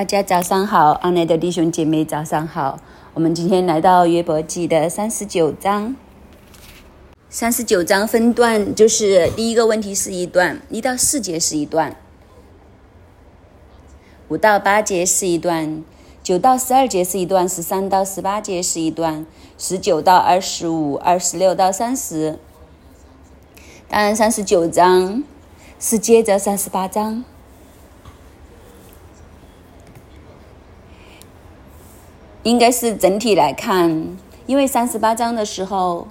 大家早上好，阿内的弟兄姐妹早上好。我们今天来到约伯记的三十九章。三十九章分段，就是第一个问题是一段，一到四节是一段，五到八节是一段，九到十二节是一段，十三到十八节是一段，十九到二十五，二十六到三十。当然，三十九章是接着三十八章。应该是整体来看，因为三十八章的时候，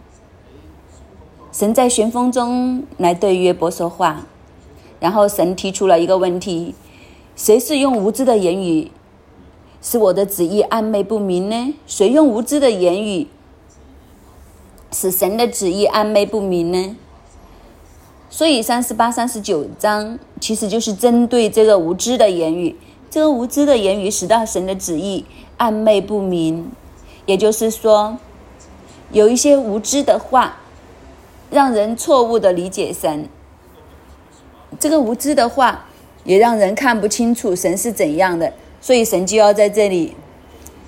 神在旋风中来对约伯说话，然后神提出了一个问题：谁是用无知的言语使我的旨意暧昧不明呢？谁用无知的言语使神的旨意暧昧不明呢？所以三十八、三十九章其实就是针对这个无知的言语，这个无知的言语使到神的旨意。暧昧不明，也就是说，有一些无知的话，让人错误的理解神。这个无知的话，也让人看不清楚神是怎样的，所以神就要在这里，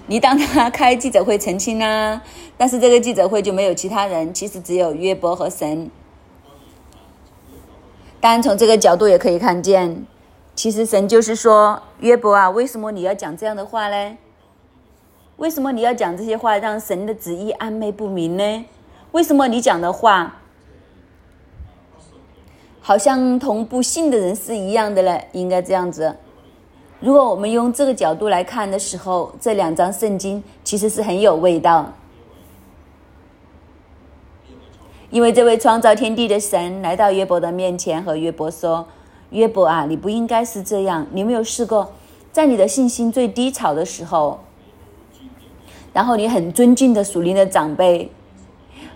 你当他开记者会澄清啊。但是这个记者会就没有其他人，其实只有约伯和神。当然，从这个角度也可以看见，其实神就是说，约伯啊，为什么你要讲这样的话呢？为什么你要讲这些话，让神的旨意暧昧不明呢？为什么你讲的话，好像同不信的人是一样的嘞？应该这样子。如果我们用这个角度来看的时候，这两章圣经其实是很有味道。因为这位创造天地的神来到约伯的面前，和约伯说：“约伯啊，你不应该是这样。你没有试过，在你的信心最低潮的时候。”然后你很尊敬的属灵的长辈，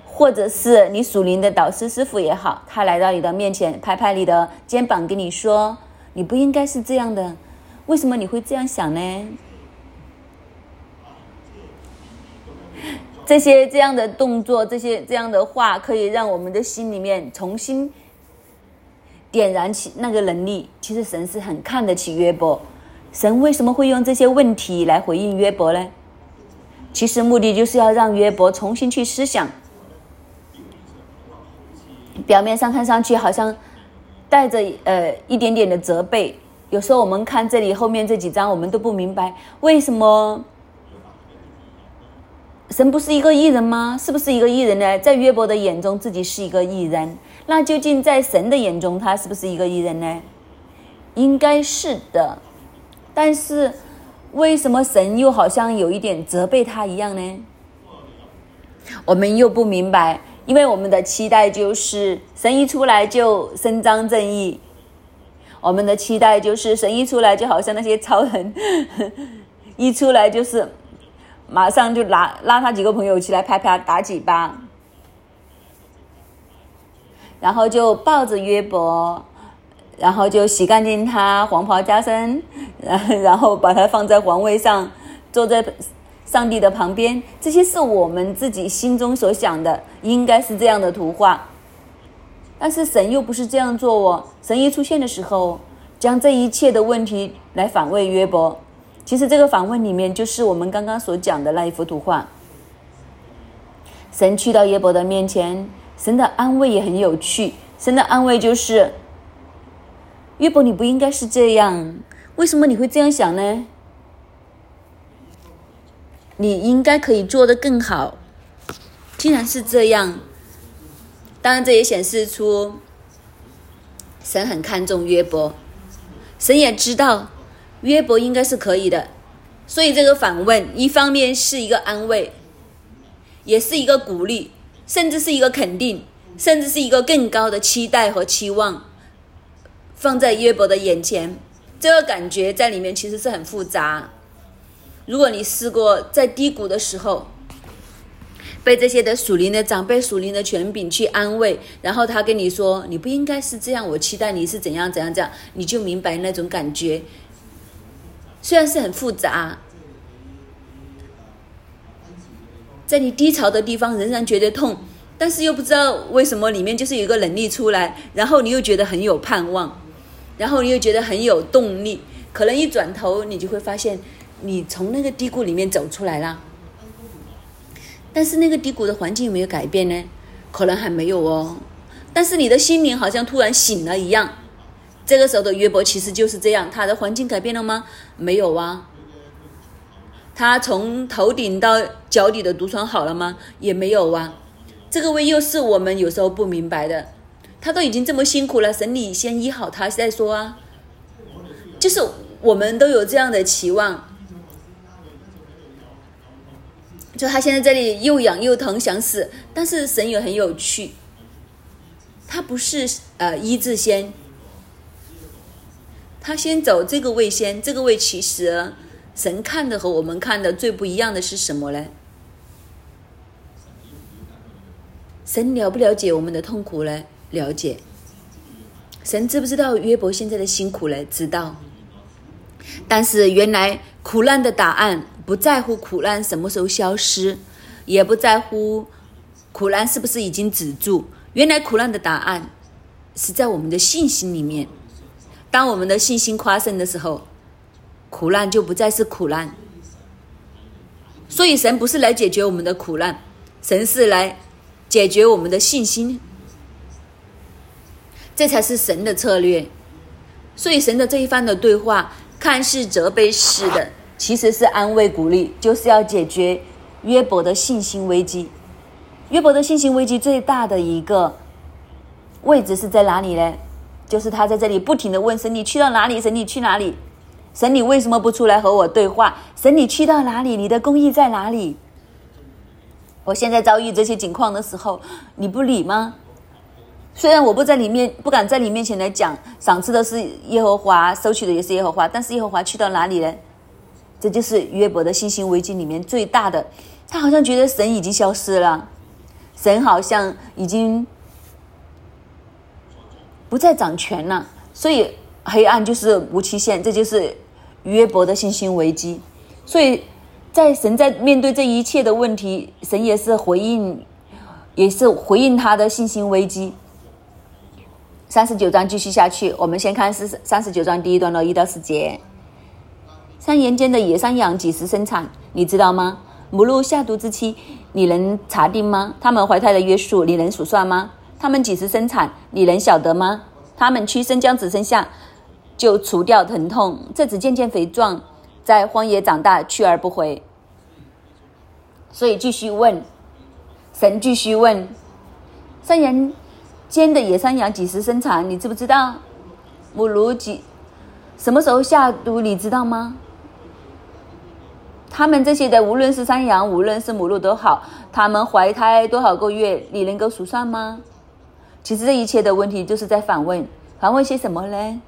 或者是你属灵的导师师傅也好，他来到你的面前，拍拍你的肩膀，跟你说：“你不应该是这样的，为什么你会这样想呢？”这些这样的动作，这些这样的话，可以让我们的心里面重新点燃起那个能力。其实神是很看得起约伯，神为什么会用这些问题来回应约伯呢？其实目的就是要让约伯重新去思想。表面上看上去好像带着呃一点点的责备，有时候我们看这里后面这几章，我们都不明白为什么神不是一个艺人吗？是不是一个艺人呢？在约伯的眼中，自己是一个艺人，那究竟在神的眼中，他是不是一个艺人呢？应该是的，但是。为什么神又好像有一点责备他一样呢？我们又不明白，因为我们的期待就是神一出来就伸张正义，我们的期待就是神一出来就好像那些超人，一出来就是马上就拉拉他几个朋友起来拍拍打几巴，然后就抱着约伯。然后就洗干净他，黄袍加身，然后把他放在皇位上，坐在上帝的旁边。这些是我们自己心中所想的，应该是这样的图画。但是神又不是这样做哦。神一出现的时候，将这一切的问题来反问约伯。其实这个反问里面，就是我们刚刚所讲的那一幅图画。神去到约伯的面前，神的安慰也很有趣。神的安慰就是。约伯，你不应该是这样，为什么你会这样想呢？你应该可以做得更好。既然是这样，当然这也显示出神很看重约伯，神也知道约伯应该是可以的，所以这个反问一方面是一个安慰，也是一个鼓励，甚至是一个肯定，甚至是一个更高的期待和期望。放在约伯的眼前，这个感觉在里面其实是很复杂。如果你试过在低谷的时候，被这些的属灵的长辈、属灵的权柄去安慰，然后他跟你说你不应该是这样，我期待你是怎样怎样这样，你就明白那种感觉。虽然是很复杂，在你低潮的地方仍然觉得痛，但是又不知道为什么里面就是有一个能力出来，然后你又觉得很有盼望。然后你又觉得很有动力，可能一转头，你就会发现，你从那个低谷里面走出来了。但是那个低谷的环境有没有改变呢？可能还没有哦。但是你的心灵好像突然醒了一样。这个时候的约伯其实就是这样，他的环境改变了吗？没有啊。他从头顶到脚底的毒疮好了吗？也没有啊。这个位又是我们有时候不明白的。他都已经这么辛苦了，神你先医好他再说啊。就是我们都有这样的期望，就他现在这里又痒又疼想死，但是神也很有趣，他不是呃医治先，他先走这个位先，这个位其实神看的和我们看的最不一样的是什么呢？神了不了解我们的痛苦呢？了解，神知不知道约伯现在的辛苦嘞？知道。但是原来苦难的答案不在乎苦难什么时候消失，也不在乎苦难是不是已经止住。原来苦难的答案是在我们的信心里面。当我们的信心夸胜的时候，苦难就不再是苦难。所以神不是来解决我们的苦难，神是来解决我们的信心。这才是神的策略，所以神的这一番的对话，看似责备式的，其实是安慰鼓励，就是要解决约伯的信心危机。约伯的信心危机最大的一个位置是在哪里呢？就是他在这里不停的问神：“你去到哪里？神你去哪里？神你为什么不出来和我对话？神你去到哪里？你的公义在哪里？我现在遭遇这些情况的时候，你不理吗？”虽然我不在里面，不敢在你面前来讲，赏赐的是耶和华，收取的也是耶和华，但是耶和华去到哪里呢？这就是约伯的信心危机里面最大的，他好像觉得神已经消失了，神好像已经不再掌权了，所以黑暗就是无期限，这就是约伯的信心危机。所以在神在面对这一切的问题，神也是回应，也是回应他的信心危机。三十九章继续下去，我们先看是三十九章第一段落一到四节。山岩间的野山羊几时生产？你知道吗？母鹿下毒之期，你能查定吗？它们怀胎的约束，你能数算吗？它们几时生产？你能晓得吗？它们屈身将子生下，就除掉疼痛。这子渐渐肥壮，在荒野长大，去而不回。所以继续问，神继续问，山岩。尖的野山羊几时生产？你知不知道？母鹿几什么时候下毒？你知道吗？他们这些的，无论是山羊，无论是母鹿都好，他们怀胎多少个月？你能够数算吗？其实这一切的问题，就是在反问，反问些什么呢？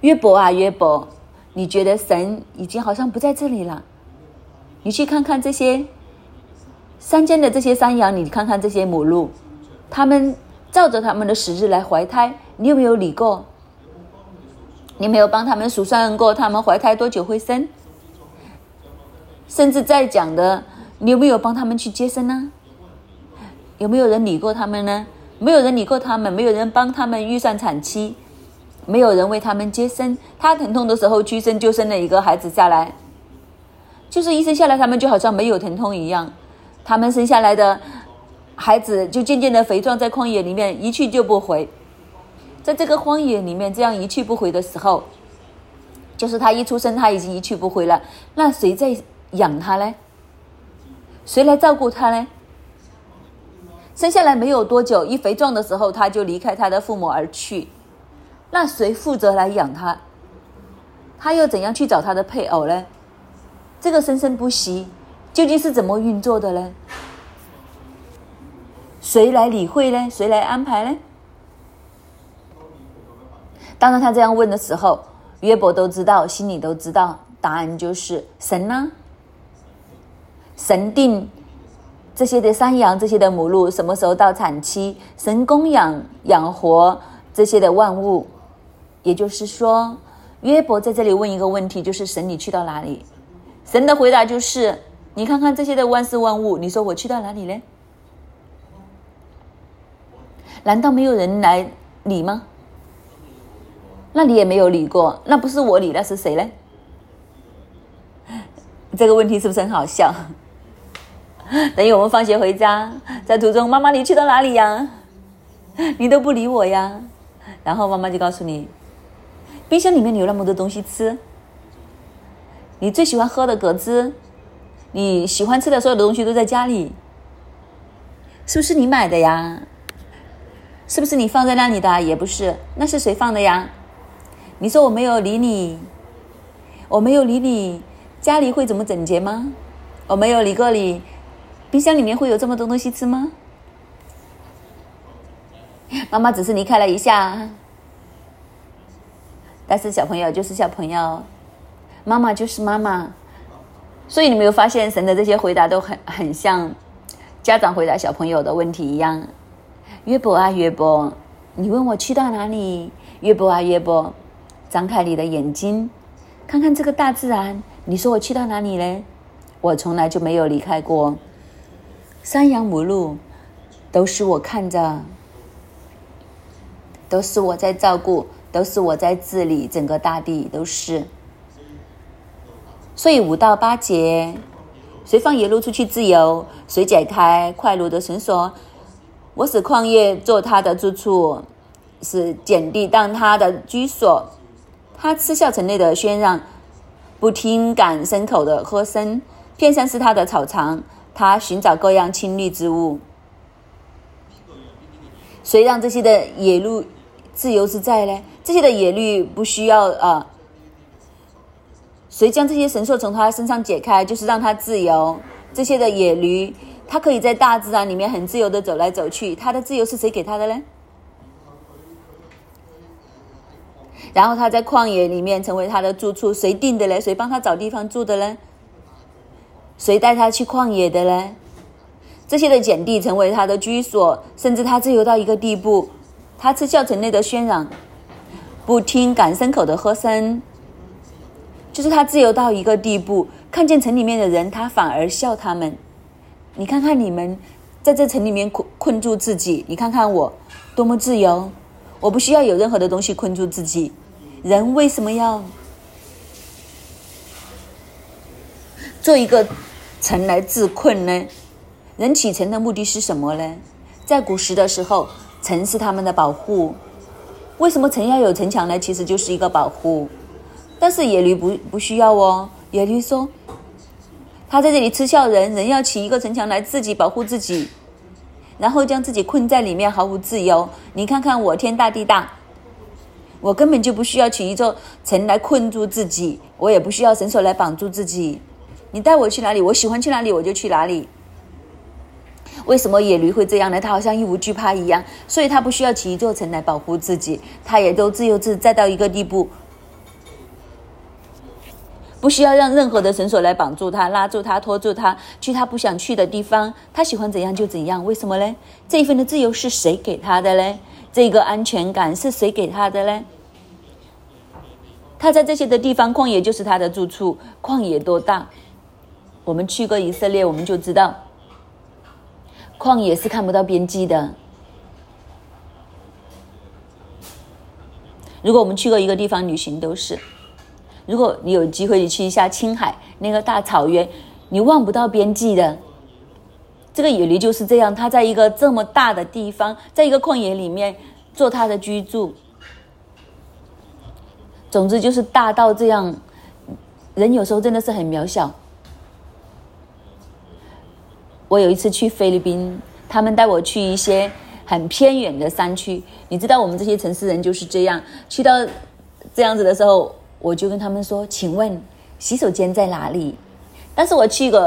约伯啊，约伯，你觉得神已经好像不在这里了？你去看看这些山间的这些山羊，你看看这些母鹿，他们。照着他们的时日来怀胎，你有没有理过？你没有帮他们数算过他们怀胎多久会生？甚至在讲的，你有没有帮他们去接生呢？有没有人理过他们呢？没有人理过他们，没有人帮他们预算产期，没有人为他们接生。他疼痛的时候，屈生就生了一个孩子下来，就是一生下来，他们就好像没有疼痛一样，他们生下来的。孩子就渐渐的肥壮，在旷野里面一去就不回，在这个荒野里面这样一去不回的时候，就是他一出生他已经一去不回了。那谁在养他呢？谁来照顾他呢？生下来没有多久，一肥壮的时候他就离开他的父母而去。那谁负责来养他？他又怎样去找他的配偶呢？这个生生不息究竟是怎么运作的呢？谁来理会呢？谁来安排呢？当然，他这样问的时候，约伯都知道，心里都知道，答案就是神呢。神定这些的山羊，这些的母鹿什么时候到产期？神供养养活这些的万物。也就是说，约伯在这里问一个问题，就是神，你去到哪里？神的回答就是：你看看这些的万事万物，你说我去到哪里呢？难道没有人来理吗？那你也没有理过，那不是我理，那是谁呢？这个问题是不是很好笑？等于我们放学回家，在途中，妈妈你去到哪里呀？你都不理我呀。然后妈妈就告诉你，冰箱里面有那么多东西吃，你最喜欢喝的果汁，你喜欢吃的所有的东西都在家里，是不是你买的呀？是不是你放在那里的？也不是，那是谁放的呀？你说我没有理你，我没有理你，家里会怎么整洁吗？我没有理过你，冰箱里面会有这么多东西吃吗？妈妈只是离开了一下，但是小朋友就是小朋友，妈妈就是妈妈，所以你没有发现神的这些回答都很很像家长回答小朋友的问题一样。约伯啊约伯，你问我去到哪里？约伯啊约伯。张开你的眼睛，看看这个大自然。你说我去到哪里呢？我从来就没有离开过。山羊母鹿都是我看着，都是我在照顾，都是我在治理整个大地，都是。所以五到八节，谁放野鹿出去自由？谁解开快路的绳索？我使旷野做他的住处，使碱地当他的居所。他嗤笑城内的喧嚷，不听赶牲口的喝声。片山是他的草场，他寻找各样青绿之物。谁让这些的野鹿自由自在呢？这些的野鹿不需要啊。谁将这些绳索从他身上解开，就是让他自由。这些的野驴，它可以在大自然里面很自由的走来走去。它的自由是谁给他的呢？然后他在旷野里面成为他的住处，谁定的嘞？谁帮他找地方住的嘞？谁带他去旷野的嘞？这些的简地成为他的居所，甚至他自由到一个地步，他吃笑城内的喧嚷，不听赶牲口的喝声，就是他自由到一个地步，看见城里面的人，他反而笑他们。你看看你们在这城里面困困住自己，你看看我多么自由，我不需要有任何的东西困住自己。人为什么要做一个城来自困呢？人起城的目的是什么呢？在古时的时候，城是他们的保护。为什么城要有城墙呢？其实就是一个保护。但是野驴不不需要哦。野驴说，他在这里吃笑人，人要起一个城墙来自己保护自己，然后将自己困在里面，毫无自由。你看看我，天大地大。我根本就不需要起一座城来困住自己，我也不需要绳索来绑住自己。你带我去哪里，我喜欢去哪里我就去哪里。为什么野驴会这样呢？它好像一无惧怕一样，所以它不需要起一座城来保护自己，它也都自由自在到一个地步，不需要让任何的绳索来绑住他、拉住他、拖住他，去他不想去的地方。他喜欢怎样就怎样。为什么呢？这一份的自由是谁给他的呢？这个安全感是谁给他的呢？他在这些的地方，旷野就是他的住处。旷野多大？我们去过以色列，我们就知道，旷野是看不到边际的。如果我们去过一个地方旅行，都是，如果你有机会，你去一下青海那个大草原，你望不到边际的。这个野驴就是这样，它在一个这么大的地方，在一个旷野里面做它的居住。总之就是大到这样，人有时候真的是很渺小。我有一次去菲律宾，他们带我去一些很偏远的山区。你知道我们这些城市人就是这样，去到这样子的时候，我就跟他们说：“请问洗手间在哪里？”但是我去过。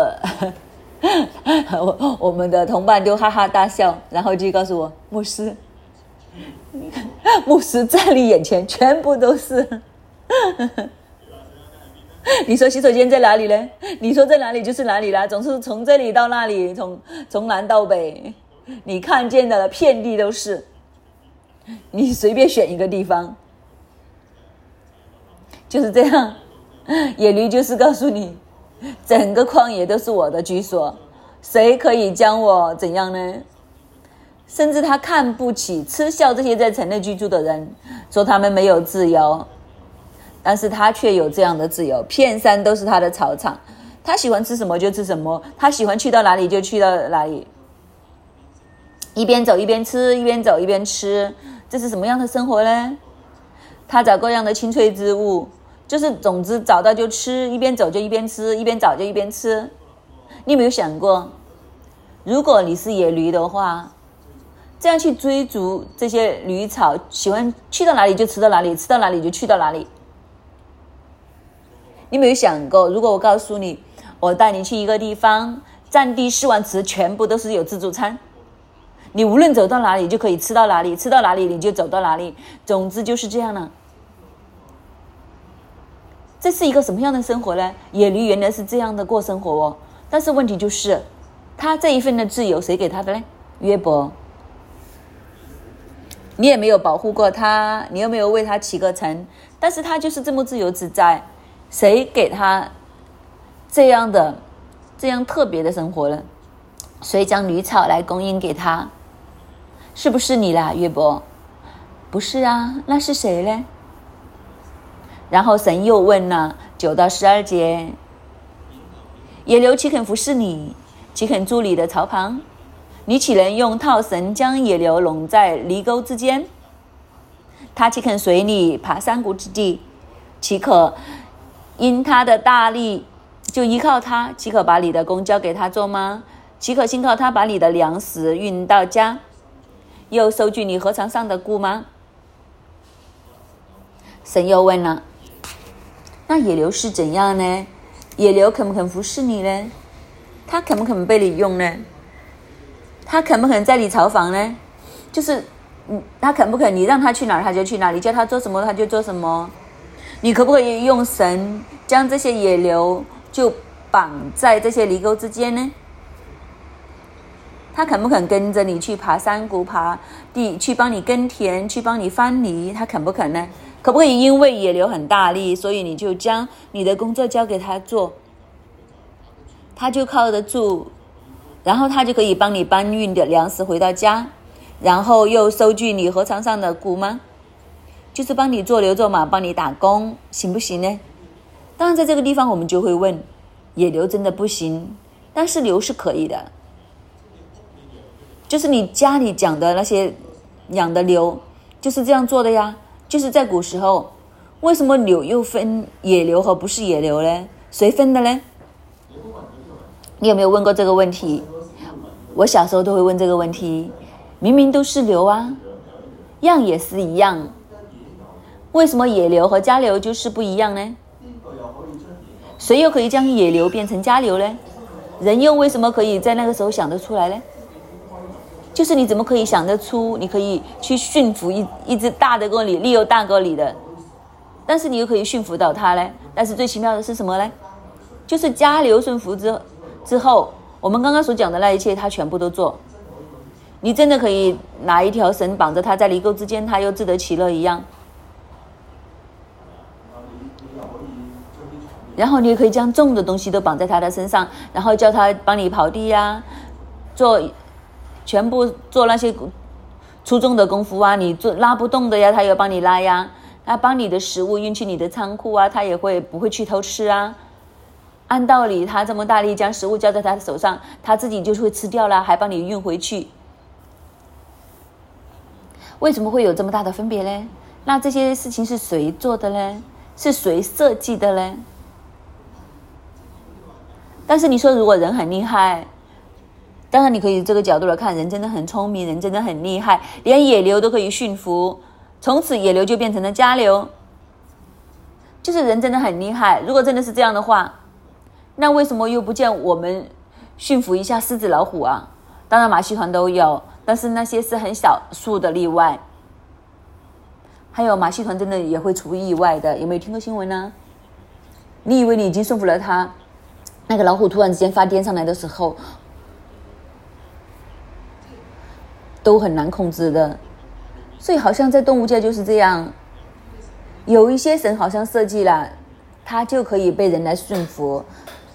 我 我们的同伴就哈哈大笑，然后就告诉我，牧师，牧师在你眼前全部都是。你说洗手间在哪里呢？你说在哪里就是哪里啦，总是从这里到那里，从从南到北，你看见的遍地都是。你随便选一个地方，就是这样。野驴就是告诉你。整个旷野都是我的居所，谁可以将我怎样呢？甚至他看不起、嗤笑这些在城内居住的人，说他们没有自由，但是他却有这样的自由。片山都是他的草场，他喜欢吃什么就吃什么，他喜欢去到哪里就去到哪里，一边走一边吃，一边走一边吃，这是什么样的生活呢？他找各样的青翠之物，就是总之找到就吃，一边走就一边吃，一边找就一边吃。你有没有想过，如果你是野驴的话，这样去追逐这些驴草，喜欢去到哪里就吃到哪里，吃到哪里就去到哪里。你有没有想过，如果我告诉你，我带你去一个地方，占地四万尺，全部都是有自助餐，你无论走到哪里就可以吃到哪里，吃到哪里你就走到哪里，总之就是这样了。这是一个什么样的生活呢？野驴原来是这样的过生活哦。但是问题就是，他这一份的自由谁给他的呢？约伯，你也没有保护过他，你又没有为他起个城，但是他就是这么自由自在，谁给他这样的、这样特别的生活呢？谁将驴草来供应给他？是不是你啦，约伯？不是啊，那是谁嘞？然后神又问了九到十二节。野牛岂肯服侍你？岂肯住你的槽旁？你岂能用套绳将野牛拢在犁沟之间？他岂肯随你爬山谷之地？岂可因他的大力就依靠他？岂可把你的工交给他做吗？岂可信靠他把你的粮食运到家，又收据你何尝上的故吗？神又问了：那野牛是怎样呢？野牛肯不肯服侍你呢？他肯不肯被你用呢？他肯不肯在你巢房呢？就是，嗯，他肯不肯你让他去哪儿他就去哪里，叫他做什么他就做什么？你可不可以用绳将这些野牛就绑在这些犁沟之间呢？他肯不肯跟着你去爬山谷、爬地，去帮你耕田，去帮你翻泥？他肯不肯呢？可不可以因为野牛很大力，所以你就将你的工作交给他做，他就靠得住，然后他就可以帮你搬运的粮食回到家，然后又收据你禾场上的谷吗？就是帮你做牛做马，帮你打工，行不行呢？当然，在这个地方我们就会问，野牛真的不行，但是牛是可以的，就是你家里讲的那些养的牛就是这样做的呀。就是在古时候，为什么牛又分野牛和不是野牛呢？谁分的呢？你有没有问过这个问题？我小时候都会问这个问题。明明都是牛啊，样也是一样，为什么野牛和家牛就是不一样呢？谁又可以将野牛变成家牛呢？人又为什么可以在那个时候想得出来呢？就是你怎么可以想得出，你可以去驯服一一只大的过你，利用大过你的，但是你又可以驯服到它呢？但是最奇妙的是什么呢？就是加流顺服之之后，我们刚刚所讲的那一切，它全部都做。你真的可以拿一条绳绑着它，在犁沟之间，它又自得其乐一样。然后你也可以将重的东西都绑在它的身上，然后叫它帮你刨地呀，做。全部做那些粗重的功夫啊，你做拉不动的呀，他要帮你拉呀。他帮你的食物运去你的仓库啊，他也会不会去偷吃啊？按道理，他这么大力将食物交在他的手上，他自己就会吃掉了，还帮你运回去。为什么会有这么大的分别呢？那这些事情是谁做的呢？是谁设计的呢？但是你说，如果人很厉害。当然，你可以这个角度来看，人真的很聪明，人真的很厉害，连野牛都可以驯服，从此野牛就变成了家牛。就是人真的很厉害。如果真的是这样的话，那为什么又不见我们驯服一下狮子、老虎啊？当然马戏团都有，但是那些是很少数的例外。还有马戏团真的也会出意外的，有没有听过新闻呢？你以为你已经驯服了它，那个老虎突然之间发癫上来的时候。都很难控制的，所以好像在动物界就是这样。有一些神好像设计了，它就可以被人来驯服，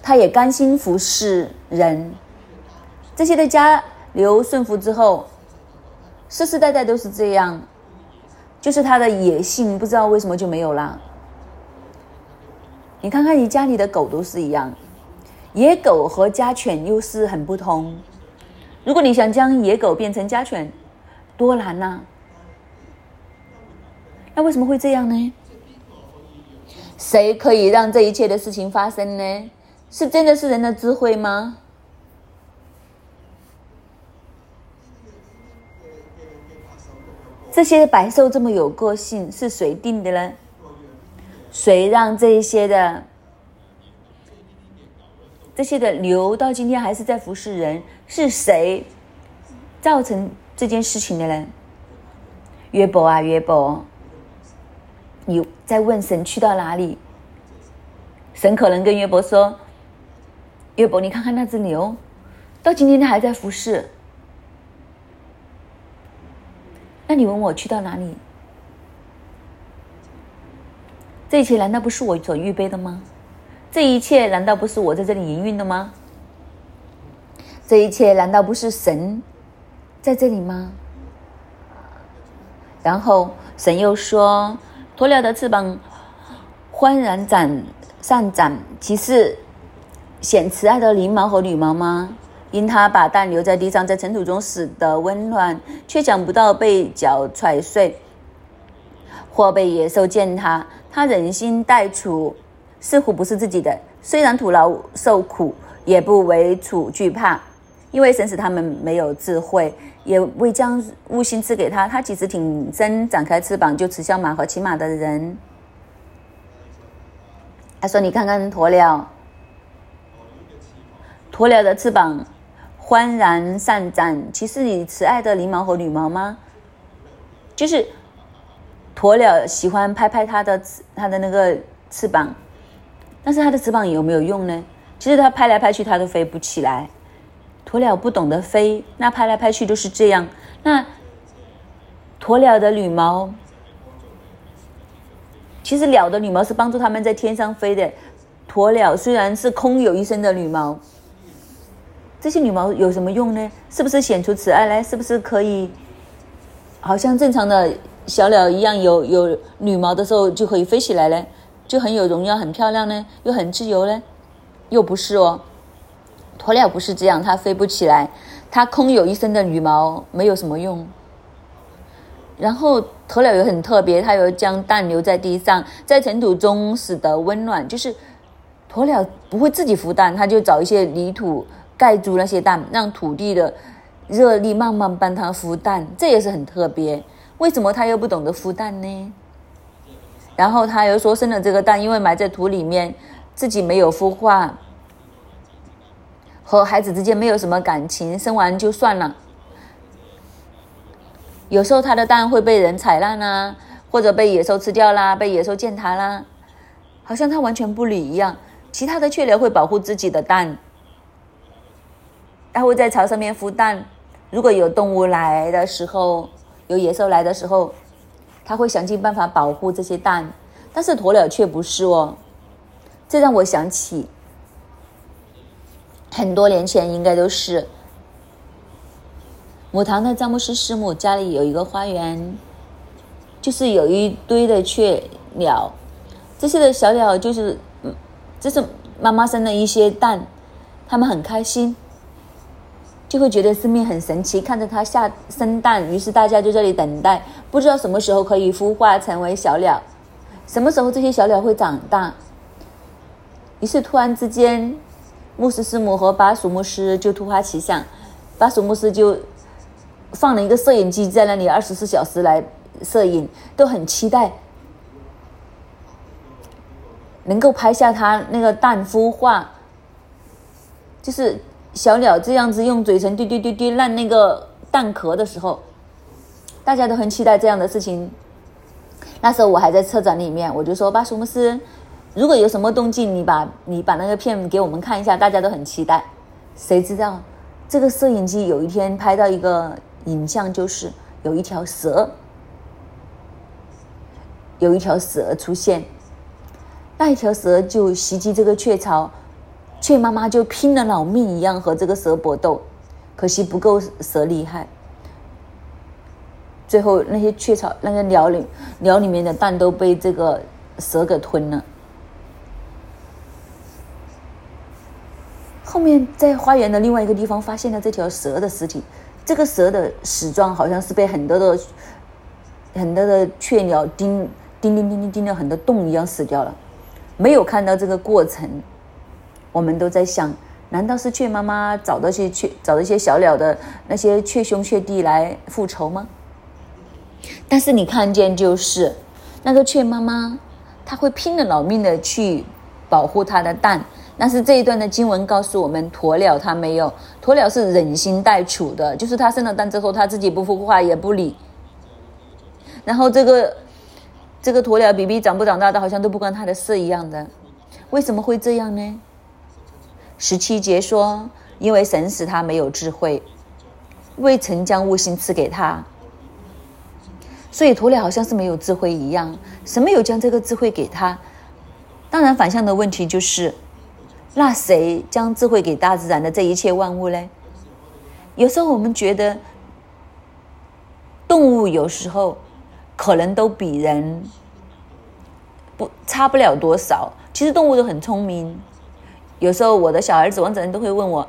它也甘心服侍人。这些的家流顺服之后，世世代代都是这样，就是他的野性不知道为什么就没有了。你看看你家里的狗都是一样，野狗和家犬又是很不同。如果你想将野狗变成家犬，多难呐！那为什么会这样呢？谁可以让这一切的事情发生呢？是真的是人的智慧吗？这些百兽这么有个性，是谁定的呢？谁让这一些的这些的牛到今天还是在服侍人？是谁造成这件事情的呢？约伯啊，约伯。你在问神去到哪里？神可能跟约伯说：“约伯，你看看那只牛，到今天它还在服侍。那你问我去到哪里？这一切难道不是我所预备的吗？这一切难道不是我在这里营运的吗？这一切难道不是神在这里吗？”然后神又说。鸵鸟的翅膀欢然展上展，其是显慈爱的翎毛和羽毛吗？因它把蛋留在地上，在尘土中死的温暖，却想不到被脚踹碎，或被野兽践踏。他忍心待处，似乎不是自己的。虽然徒劳受苦，也不为处惧怕，因为神使他们没有智慧。也未将悟性赐给他，他几时挺身展开翅膀，就耻笑马和骑马的人。他说：“你看看鸵鸟，鸵鸟的翅膀欢然散展，其实你慈爱的翎毛和羽毛吗？就是鸵鸟喜欢拍拍它的它的那个翅膀，但是它的翅膀有没有用呢？其实它拍来拍去，它都飞不起来。”鸵鸟不懂得飞，那拍来拍去都是这样。那鸵鸟的羽毛，其实鸟的羽毛是帮助它们在天上飞的。鸵鸟虽然是空有一身的羽毛，这些羽毛有什么用呢？是不是显出慈爱来？是不是可以好像正常的小鸟一样，有有羽毛的时候就可以飞起来呢？就很有荣耀、很漂亮呢？又很自由呢？又不是哦。鸵鸟不是这样，它飞不起来，它空有一身的羽毛，没有什么用。然后鸵鸟也很特别，它有将蛋留在地上，在尘土中使得温暖。就是鸵鸟不会自己孵蛋，它就找一些泥土盖住那些蛋，让土地的热力慢慢帮它孵蛋，这也是很特别。为什么它又不懂得孵蛋呢？然后它又说生了这个蛋，因为埋在土里面，自己没有孵化。和孩子之间没有什么感情，生完就算了。有时候他的蛋会被人踩烂啦，或者被野兽吃掉啦，被野兽践踏啦，好像他完全不理一样。其他的雀鸟会保护自己的蛋，它会在巢上面孵蛋。如果有动物来的时候，有野兽来的时候，它会想尽办法保护这些蛋。但是鸵鸟却不是哦，这让我想起。很多年前，应该都是母堂的詹姆斯师母家里有一个花园，就是有一堆的雀鸟，这些的小鸟就是，这是妈妈生的一些蛋，它们很开心，就会觉得生命很神奇，看着它下生蛋，于是大家就这里等待，不知道什么时候可以孵化成为小鸟，什么时候这些小鸟会长大，于是突然之间。牧师师母和巴蜀牧师就突发奇想，巴蜀牧师就放了一个摄影机在那里，二十四小时来摄影，都很期待能够拍下他那个蛋孵化，就是小鸟这样子用嘴唇滴滴滴滴烂那个蛋壳的时候，大家都很期待这样的事情。那时候我还在车展里面，我就说巴蜀牧师。如果有什么动静，你把你把那个片给我们看一下，大家都很期待。谁知道这个摄影机有一天拍到一个影像，就是有一条蛇，有一条蛇出现，那一条蛇就袭击这个雀巢，雀妈妈就拼了老命一样和这个蛇搏斗，可惜不够蛇厉害。最后那些雀巢那个鸟里鸟里面的蛋都被这个蛇给吞了。后面在花园的另外一个地方发现了这条蛇的尸体，这个蛇的死状好像是被很多的很多的雀鸟叮叮叮叮叮叮了很多洞一样死掉了，没有看到这个过程。我们都在想，难道是雀妈妈找到些雀找到一些小鸟的那些雀兄雀弟来复仇吗？但是你看见就是那个雀妈妈，她会拼了老命的去保护她的蛋。但是这一段的经文告诉我们，鸵鸟它没有，鸵鸟是忍心待处的，就是它生了蛋之后，它自己不孵化也不理。然后这个这个鸵鸟 B B 长不长大的，好像都不关它的事一样的。为什么会这样呢？十七节说，因为神使他没有智慧，未曾将悟性赐给他。所以鸵鸟好像是没有智慧一样，神没有将这个智慧给他。当然，反向的问题就是，那谁将智慧给大自然的这一切万物呢？有时候我们觉得，动物有时候可能都比人不差不了多少。其实动物都很聪明。有时候我的小儿子王子仁都会问我，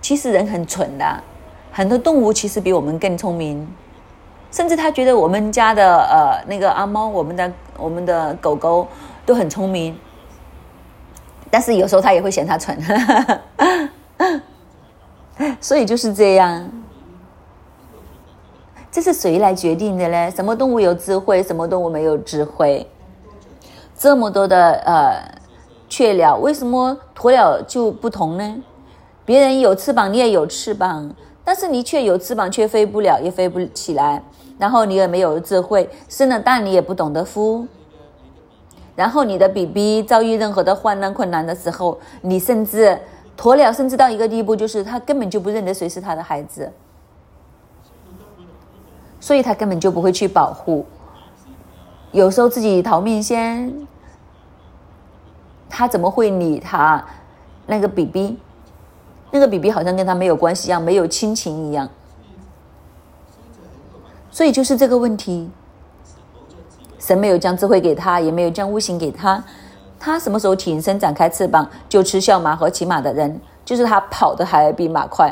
其实人很蠢的，很多动物其实比我们更聪明。甚至他觉得我们家的呃那个阿猫，我们的我们的狗狗都很聪明，但是有时候他也会嫌它蠢，所以就是这样。这是谁来决定的呢？什么动物有智慧，什么动物没有智慧？这么多的呃雀鸟，为什么鸵鸟就不同呢？别人有翅膀，你也有翅膀，但是你却有翅膀却飞不了，也飞不起来。然后你也没有智慧，生了蛋你也不懂得孵。然后你的 BB 遭遇任何的患难困难的时候，你甚至鸵鸟甚至到一个地步，就是他根本就不认得谁是他的孩子，所以他根本就不会去保护。有时候自己逃命先，他怎么会理他那个 BB？那个 BB 好像跟他没有关系一样，没有亲情一样。所以就是这个问题，神没有将智慧给他，也没有将悟性给他。他什么时候挺身展开翅膀，就吃笑马和骑马的人，就是他跑的还比马快。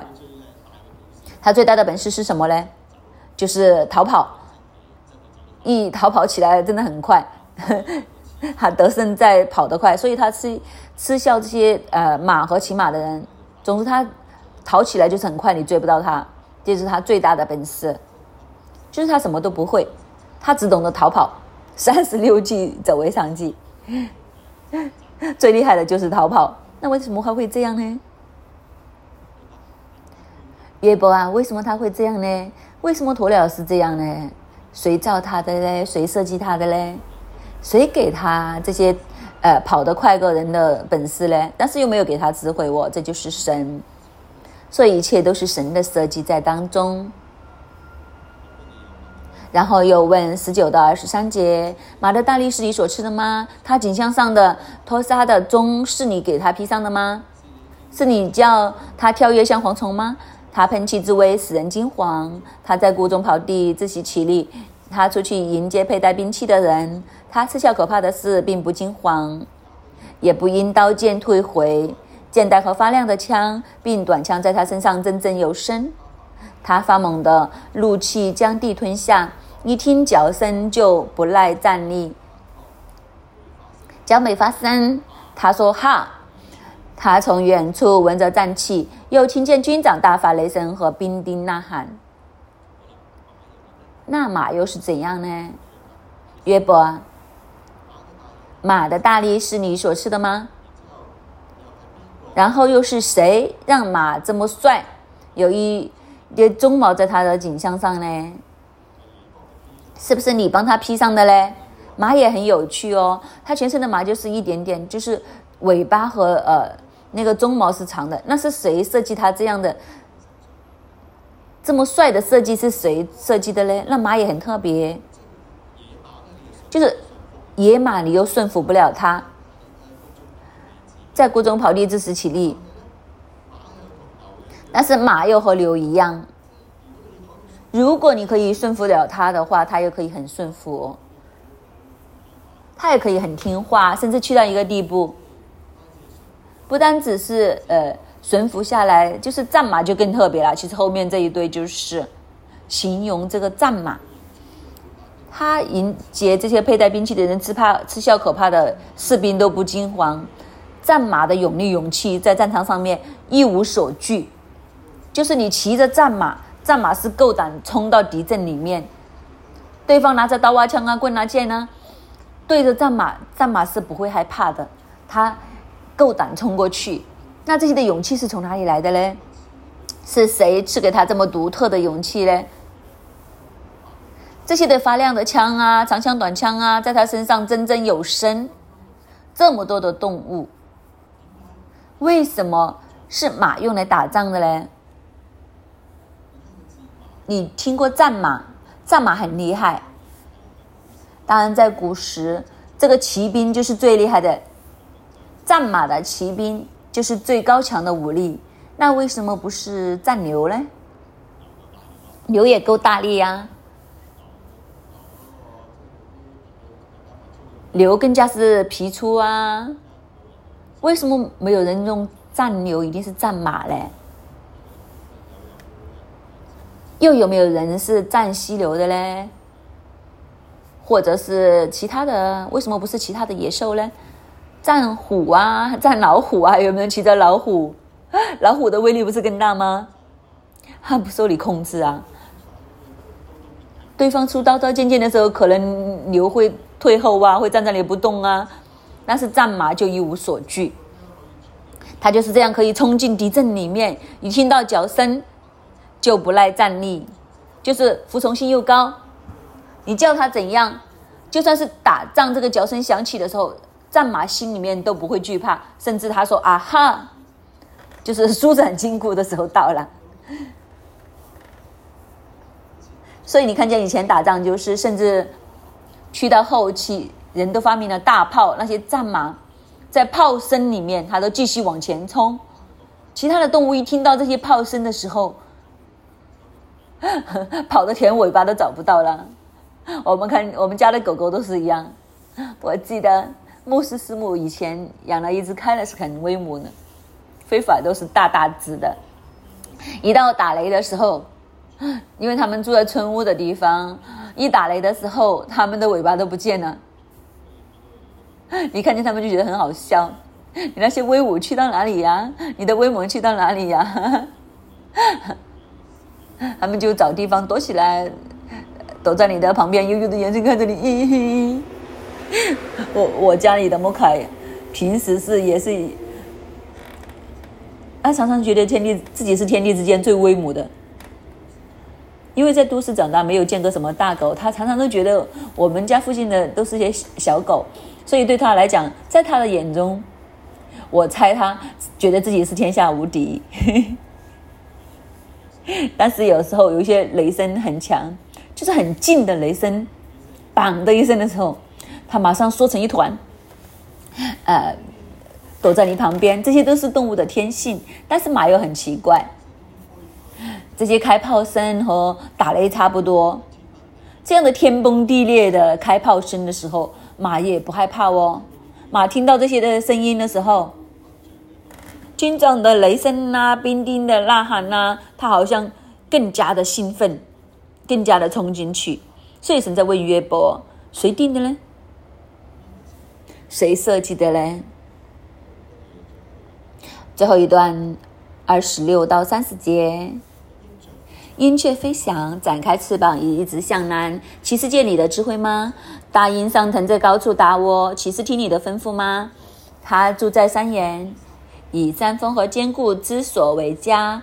他最大的本事是什么呢？就是逃跑，一逃跑起来真的很快，他得胜在跑得快，所以他吃吃笑这些呃马和骑马的人。总之他逃起来就是很快，你追不到他，这是他最大的本事。就是他什么都不会，他只懂得逃跑，三十六计走为上计，最厉害的就是逃跑。那为什么他会这样呢？约伯啊，为什么他会这样呢？为什么鸵鸟是这样呢？谁造他的嘞？谁设计他的嘞？谁给他这些呃跑得快个人的本事嘞？但是又没有给他智慧哦，这就是神，所以一切都是神的设计在当中。然后又问十九到二十三节：马的大力是你所吃的吗？他颈项上的托沙的钟是你给他披上的吗？是你叫他跳跃像蝗虫吗？他喷气之威使人惊惶。他在谷中跑地自习其力。他出去迎接佩戴兵器的人。他吃笑可怕的事并不惊慌，也不因刀剑退回。剑带和发亮的枪，并短枪在他身上铮铮有声。他发猛的怒气将地吞下。一听脚声就不耐站立，脚没发声。他说：“哈！”他从远处闻着战气，又听见军长大发雷声和兵丁呐喊。那马又是怎样呢？约伯，马的大力是你所赐的吗？然后又是谁让马这么帅？有一叠鬃毛在它的颈项上呢？是不是你帮他披上的嘞？马也很有趣哦，它全身的马就是一点点，就是尾巴和呃那个鬃毛是长的。那是谁设计它这样的这么帅的设计？是谁设计的嘞？那马也很特别，就是野马，你又驯服不了它，在谷中跑地自食其力，但是马又和牛一样。如果你可以顺服了他的话，他又可以很顺服，他也可以很听话，甚至去到一个地步，不单只是呃顺服下来，就是战马就更特别了。其实后面这一堆就是形容这个战马，他迎接这些佩戴兵器的人，吃怕吃笑可怕的士兵都不惊慌，战马的勇力勇气在战场上面一无所惧，就是你骑着战马。战马是够胆冲到敌阵里面，对方拿着刀啊、枪啊、棍啊、剑呢，对着战马，战马是不会害怕的，他够胆冲过去。那这些的勇气是从哪里来的呢？是谁赐给他这么独特的勇气呢？这些的发亮的枪啊、长枪短枪啊，在他身上铮铮有声。这么多的动物，为什么是马用来打仗的呢？你听过战马？战马很厉害。当然，在古时，这个骑兵就是最厉害的。战马的骑兵就是最高强的武力。那为什么不是战牛呢？牛也够大力呀。牛更加是皮粗啊。为什么没有人用战牛，一定是战马嘞？又有没有人是战犀牛的嘞？或者是其他的？为什么不是其他的野兽呢？战虎啊，战老虎啊，有没有骑着老虎？老虎的威力不是更大吗？它不受你控制啊！对方出刀刀剑剑的时候，可能牛会退后啊，会站在那里不动啊。但是战马就一无所惧，它就是这样可以冲进敌阵里面，一听到脚声。就不赖战力，就是服从性又高。你叫他怎样，就算是打仗，这个脚声响起的时候，战马心里面都不会惧怕，甚至他说：“啊哈！”就是舒展筋骨的时候到了。所以你看见以前打仗，就是甚至去到后期，人都发明了大炮，那些战马在炮声里面，它都继续往前冲。其他的动物一听到这些炮声的时候，跑的连尾巴都找不到了。我们看我们家的狗狗都是一样。我记得牧师师母以前养了一只开的是很威武的，非法都是大大只的。一到打雷的时候，因为他们住在村屋的地方，一打雷的时候，他们的尾巴都不见了。你看见他们就觉得很好笑。你那些威武去到哪里呀？你的威猛去到哪里呀？他们就找地方躲起来，躲在你的旁边，悠悠的眼神看着你。我我家里的莫凯，平时是也是，他常常觉得天地自己是天地之间最威武的，因为在都市长大，没有见过什么大狗，他常常都觉得我们家附近的都是些小狗，所以对他来讲，在他的眼中，我猜他觉得自己是天下无敌。但是有时候有一些雷声很强，就是很近的雷声，砰的一声的时候，它马上缩成一团，呃，躲在你旁边。这些都是动物的天性。但是马又很奇怪，这些开炮声和打雷差不多，这样的天崩地裂的开炮声的时候，马也不害怕哦。马听到这些的声音的时候。军长的雷声呐，兵丁的呐喊呐，他好像更加的兴奋，更加的冲进去。所以神在问约伯：谁定的呢？谁设计的呢？最后一段二十六到三十节，鹰雀飞翔，展开翅膀，一直向南。骑士见你的智慧吗？大鹰上腾在高处搭窝，骑士听你的吩咐吗？他住在山岩。以山峰和坚固之所为家，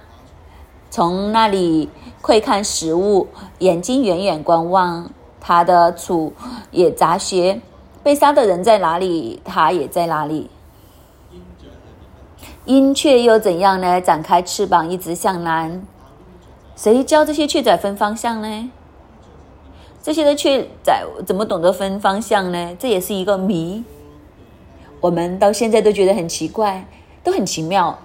从那里窥看食物，眼睛远远观望。他的处也杂学，被杀的人在哪里，他也在哪里。鹰雀又怎样呢？展开翅膀，一直向南。谁教这些雀仔分方向呢？这些的雀仔怎么懂得分方向呢？这也是一个谜。我们到现在都觉得很奇怪。都很奇妙，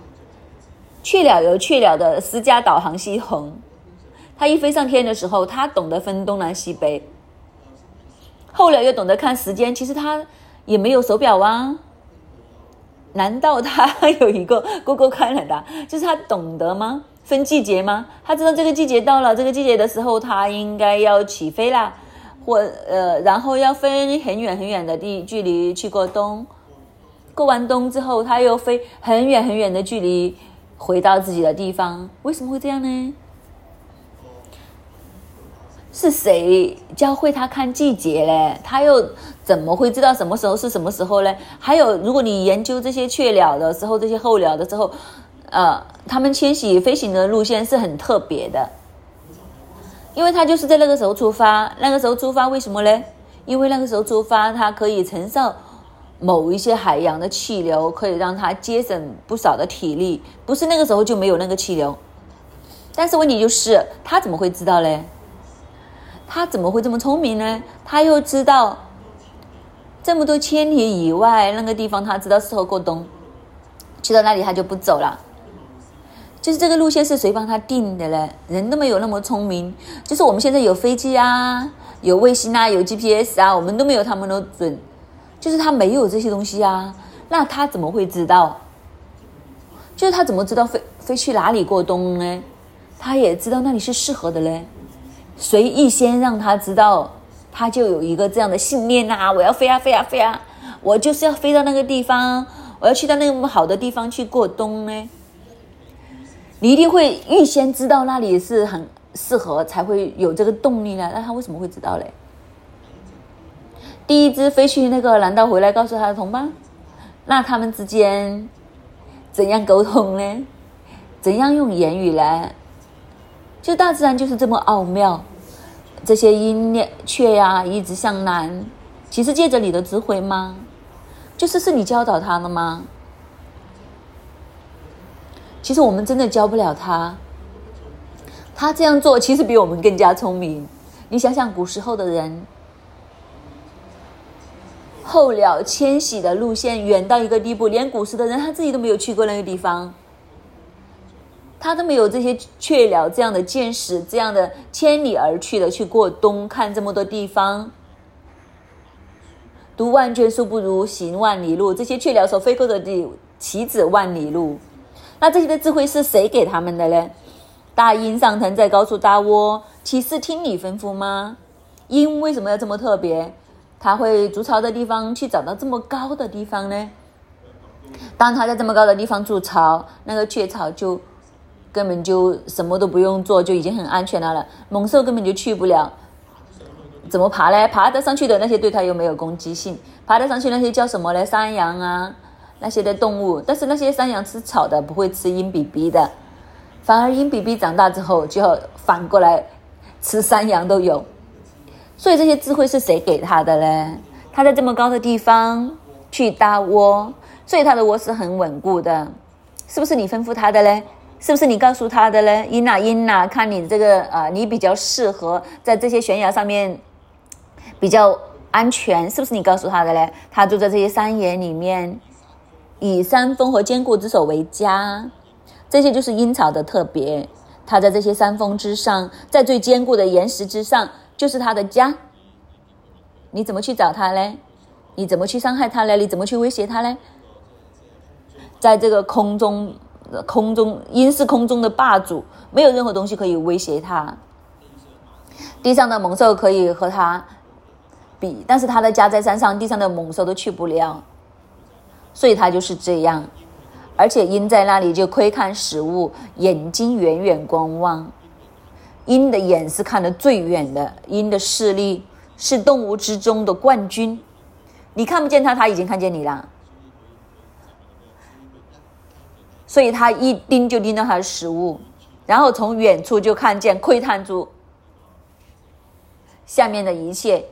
雀鸟有雀鸟的私家导航系统，他一飞上天的时候，他懂得分东南西北。后来又懂得看时间，其实他也没有手表啊。难道他有一个 Google Calendar？就是他懂得吗？分季节吗？他知道这个季节到了，这个季节的时候，他应该要起飞啦，或呃，然后要飞很远很远的地距离去过冬。过完冬之后，它又飞很远很远的距离回到自己的地方。为什么会这样呢？是谁教会他看季节嘞？他又怎么会知道什么时候是什么时候嘞？还有，如果你研究这些雀鸟的时候，这些候鸟的时候，呃，他们迁徙飞行的路线是很特别的，因为他就是在那个时候出发。那个时候出发为什么嘞？因为那个时候出发，它可以承受某一些海洋的气流，可以让它节省不少的体力。不是那个时候就没有那个气流，但是问题就是，他怎么会知道嘞？他怎么会这么聪明呢？他又知道这么多千里以外那个地方，他知道适合过冬，去到那里他就不走了。就是这个路线是谁帮他定的嘞？人都没有那么聪明。就是我们现在有飞机啊，有卫星啊，有 GPS 啊，我们都没有他们的准。就是他没有这些东西啊，那他怎么会知道？就是他怎么知道飞飞去哪里过冬呢？他也知道那里是适合的嘞。谁预先让他知道，他就有一个这样的信念呐！我要飞啊飞啊飞啊！我就是要飞到那个地方，我要去到那么好的地方去过冬呢。你一定会预先知道那里是很适合，才会有这个动力呢。那他为什么会知道嘞？第一只飞去那个，难道回来告诉他的同伴？那他们之间怎样沟通呢？怎样用言语来？就大自然就是这么奥妙，这些鹰雀呀一直向南，其实借着你的智慧吗？就是是你教导他的吗？其实我们真的教不了他，他这样做其实比我们更加聪明。你想想古时候的人，候鸟迁徙的路线远到一个地步，连古时的人他自己都没有去过那个地方。他都没有这些雀鸟这样的见识，这样的千里而去的去过冬，看这么多地方。读万卷书不如行万里路，这些雀鸟所飞过的地，岂止万里路？那这些的智慧是谁给他们的呢？大鹰上腾在高处搭窝，岂是听你吩咐吗？鹰为什么要这么特别？它会筑巢的地方去找到这么高的地方呢？当它在这么高的地方筑巢，那个雀巢就。根本就什么都不用做，就已经很安全了了。猛兽根本就去不了，怎么爬呢？爬得上去的那些对它又没有攻击性，爬得上去那些叫什么呢？山羊啊，那些的动物。但是那些山羊吃草的，不会吃鹰比比的，反而鹰比比长大之后就要反过来吃山羊都有。所以这些智慧是谁给他的呢？他在这么高的地方去搭窝，所以他的窝是很稳固的，是不是你吩咐他的嘞？是不是你告诉他的呢？英娜，英娜，看你这个呃，你比较适合在这些悬崖上面比较安全，是不是你告诉他的嘞？他住在这些山岩里面，以山峰和坚固之所为家，这些就是阴草的特别。他在这些山峰之上，在最坚固的岩石之上，就是他的家。你怎么去找他嘞？你怎么去伤害他嘞？你怎么去威胁他嘞？在这个空中。空中鹰是空中的霸主，没有任何东西可以威胁它。地上的猛兽可以和它比，但是它的家在山上，地上的猛兽都去不了。所以它就是这样。而且鹰在那里就窥看食物，眼睛远远观望。鹰的眼是看得最远的，鹰的视力是动物之中的冠军。你看不见它，它已经看见你了。所以它一盯就盯到它的食物，然后从远处就看见窥探出下面的一切，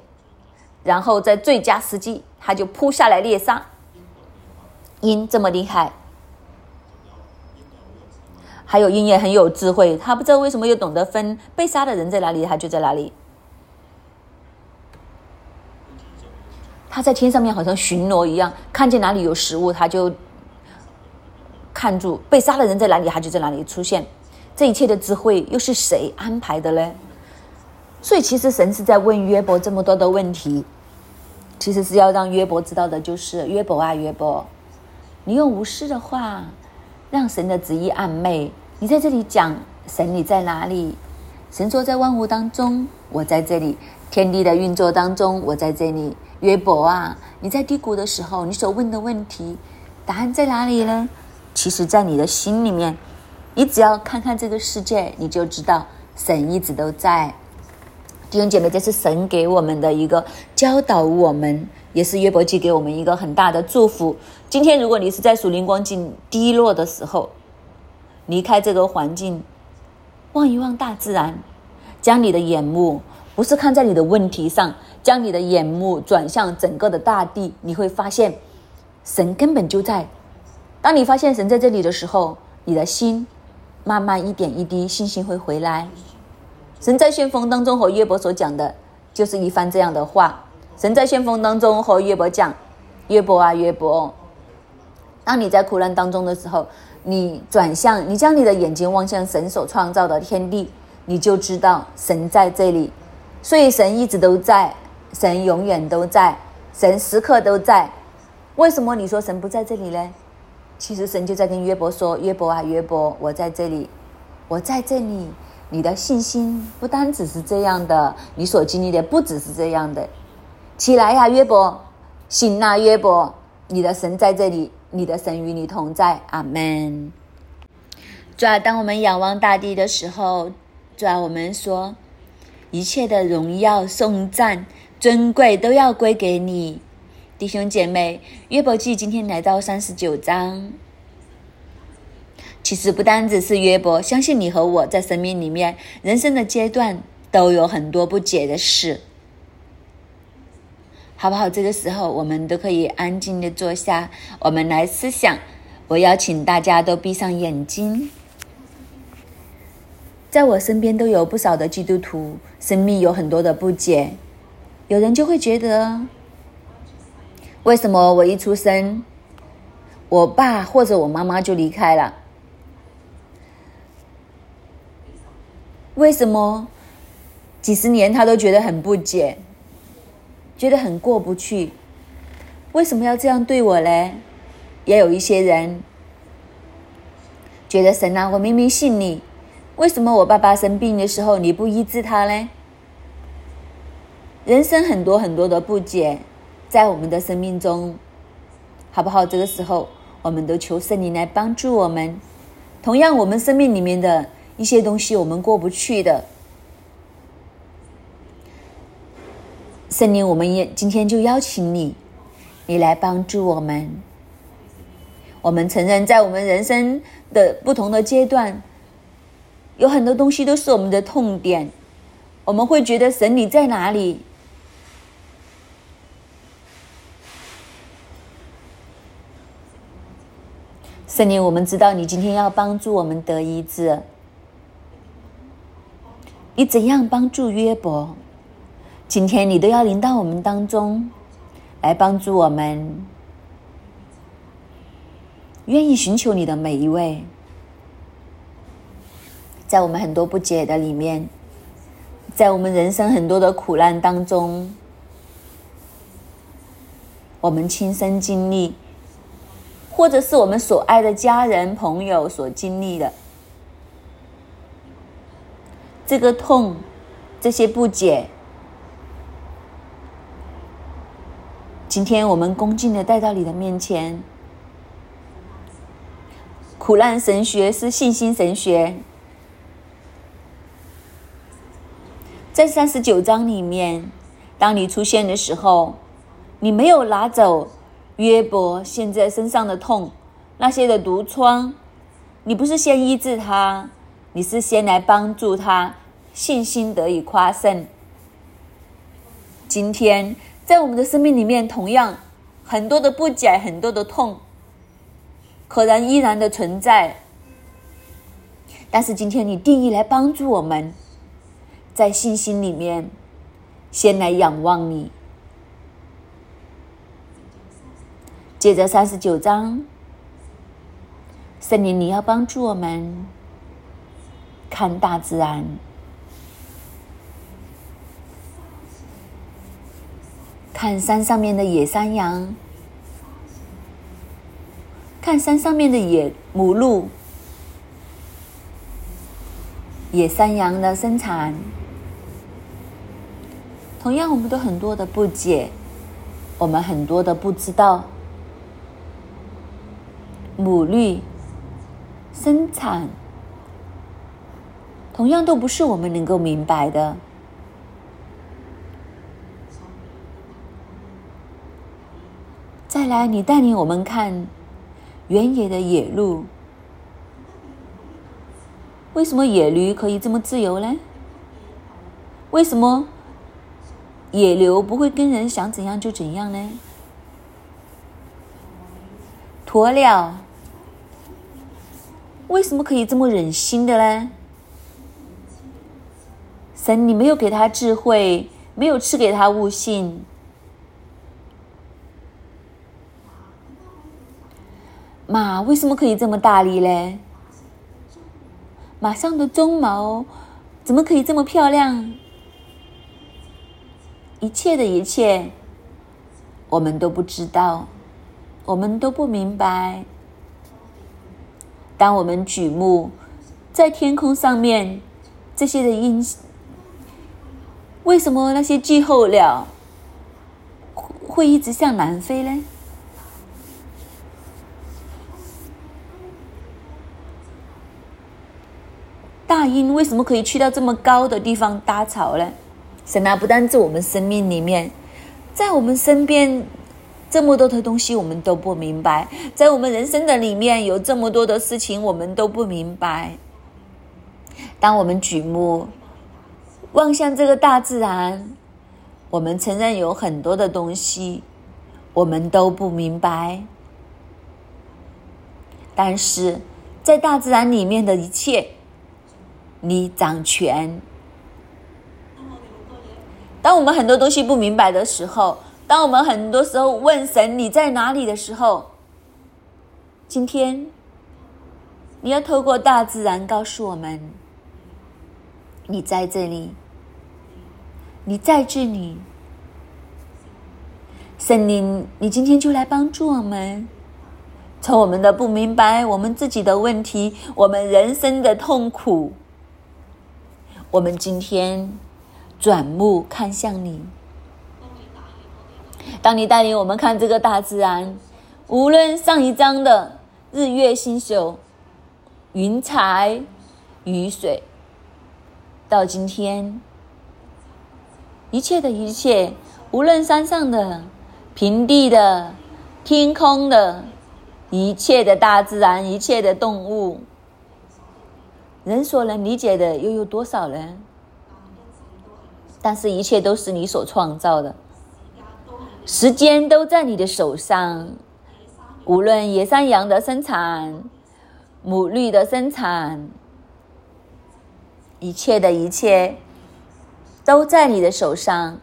然后在最佳时机，他就扑下来猎杀。鹰这么厉害，还有鹰也很有智慧，他不知道为什么又懂得分被杀的人在哪里，他就在哪里。他在天上面好像巡逻一样，看见哪里有食物，他就。看住被杀的人在哪里，他就在哪里出现。这一切的智慧又是谁安排的呢？所以，其实神是在问约伯这么多的问题，其实是要让约伯知道的，就是约伯啊，约伯，你用无私的话让神的旨意暗昧。你在这里讲神，你在哪里？神说在万物当中，我在这里；天地的运作当中，我在这里。约伯啊，你在低谷的时候，你所问的问题，答案在哪里呢？其实，在你的心里面，你只要看看这个世界，你就知道神一直都在。弟兄姐妹，这是神给我们的一个教导，我们也是约伯记给我们一个很大的祝福。今天，如果你是在属灵光景低落的时候，离开这个环境，望一望大自然，将你的眼目不是看在你的问题上，将你的眼目转向整个的大地，你会发现神根本就在。当你发现神在这里的时候，你的心慢慢一点一滴信心会回来。神在旋风当中和约伯所讲的，就是一番这样的话。神在旋风当中和约伯讲：“约伯啊，约伯，当你在苦难当中的时候，你转向，你将你的眼睛望向神所创造的天地，你就知道神在这里。所以神一直都在，神永远都在，神时刻都在。为什么你说神不在这里呢？其实神就在跟约伯说：约伯啊，约伯，我在这里，我在这里。”你的信心不单只是这样的，你所经历的不只是这样的。起来呀，约伯，醒啊，约伯，你的神在这里，你的神与你同在。阿门。主啊，当我们仰望大地的时候，主啊，我们说一切的荣耀、颂赞、尊贵都要归给你，弟兄姐妹。约伯记今天来到三十九章。其实不单只是约伯，相信你和我在生命里面、人生的阶段都有很多不解的事，好不好？这个时候我们都可以安静的坐下，我们来思想。我邀请大家都闭上眼睛。在我身边都有不少的基督徒，生命有很多的不解。有人就会觉得，为什么我一出生，我爸或者我妈妈就离开了？为什么几十年他都觉得很不解，觉得很过不去？为什么要这样对我呢？也有一些人觉得神啊，我明明信你，为什么我爸爸生病的时候你不医治他呢？人生很多很多的不解，在我们的生命中，好不好？这个时候，我们都求圣灵来帮助我们。同样，我们生命里面的。一些东西我们过不去的，圣灵，我们也今天就邀请你，你来帮助我们。我们承认，在我们人生的不同的阶段，有很多东西都是我们的痛点。我们会觉得神你在哪里？圣灵，我们知道你今天要帮助我们得医治。你怎样帮助约伯？今天你都要临到我们当中，来帮助我们。愿意寻求你的每一位，在我们很多不解的里面，在我们人生很多的苦难当中，我们亲身经历，或者是我们所爱的家人朋友所经历的。这个痛，这些不解，今天我们恭敬的带到你的面前。苦难神学是信心神学，在三十九章里面，当你出现的时候，你没有拿走约伯现在身上的痛，那些的毒疮，你不是先医治他，你是先来帮助他。信心得以夸胜。今天在我们的生命里面，同样很多的不解，很多的痛，可能依然的存在。但是今天你定义来帮助我们，在信心里面，先来仰望你。接着三十九章，圣灵，你要帮助我们。看大自然，看山上面的野山羊，看山上面的野母鹿，野山羊的生产。同样，我们都很多的不解，我们很多的不知道，母绿生产，同样都不是我们能够明白的。再来，你带领我们看原野的野鹿，为什么野驴可以这么自由呢？为什么？野牛不会跟人想怎样就怎样呢？鸵鸟为什么可以这么忍心的呢？神，你没有给他智慧，没有赐给他悟性。马为什么可以这么大力嘞？马上的鬃毛怎么可以这么漂亮？一切的一切，我们都不知道，我们都不明白。当我们举目在天空上面，这些的音，为什么那些季候鸟会一直向南飞呢？大鹰为什么可以去到这么高的地方搭巢呢？神啊，不单在我们生命里面，在我们身边这么多的东西，我们都不明白；在我们人生的里面有这么多的事情，我们都不明白。当我们举目望向这个大自然，我们承认有很多的东西我们都不明白，但是在大自然里面的一切，你掌权。当我们很多东西不明白的时候，当我们很多时候问神你在哪里的时候，今天你要透过大自然告诉我们，你在这里，你在这里，圣灵，你今天就来帮助我们，从我们的不明白，我们自己的问题，我们人生的痛苦，我们今天。转目看向你，当你带领我们看这个大自然，无论上一章的日月星宿、云彩、雨水，到今天一切的一切，无论山上的、平地的、天空的，一切的大自然，一切的动物，人所能理解的又有多少人？但是，一切都是你所创造的，时间都在你的手上。无论野山羊的生产、母绿的生产，一切的一切都在你的手上。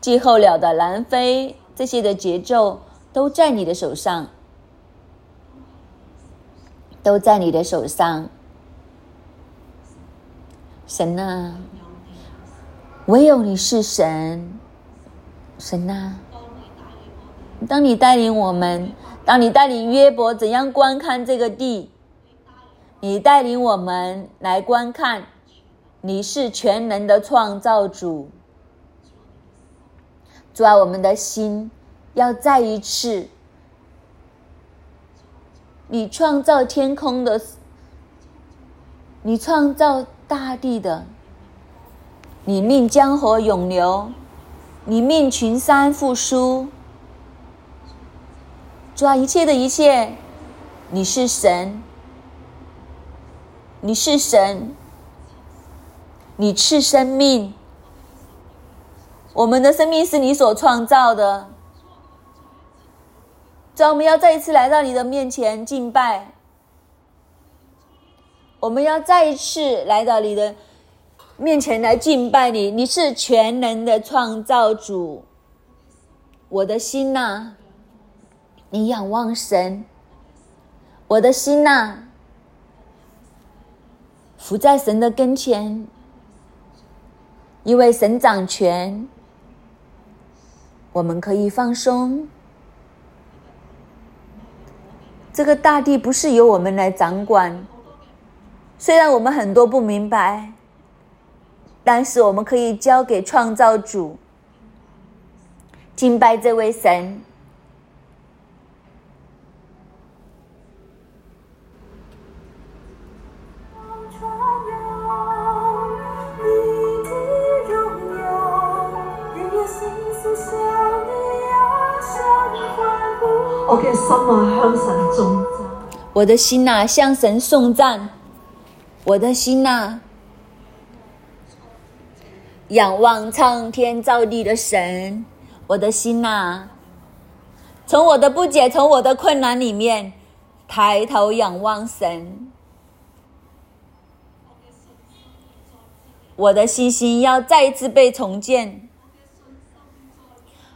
季候鸟的南飞，这些的节奏都在你的手上，都在你的手上。神啊！唯有你是神，神呐！当你带领我们，当你带领约伯怎样观看这个地，你带领我们来观看，你是全能的创造主。主啊，我们的心要再一次，你创造天空的，你创造大地的。你命江河永流，你命群山复苏。主啊，一切的一切，你是神，你是神，你赐生命。我们的生命是你所创造的。主啊，我们要再一次来到你的面前敬拜。我们要再一次来到你的。面前来敬拜你，你是全能的创造主。我的心呐，你仰望神。我的心呐，伏在神的跟前，因为神掌权，我们可以放松。这个大地不是由我们来掌管，虽然我们很多不明白，但是我们可以交给创造主，敬拜这位神。我嘅心啊，向神颂赞。我的心呐，向神颂赞。我的心呐，仰望苍天造地的神。我的心呐，从我的不解，从我的困难里面抬头仰望神。我的信心要再一次被重建。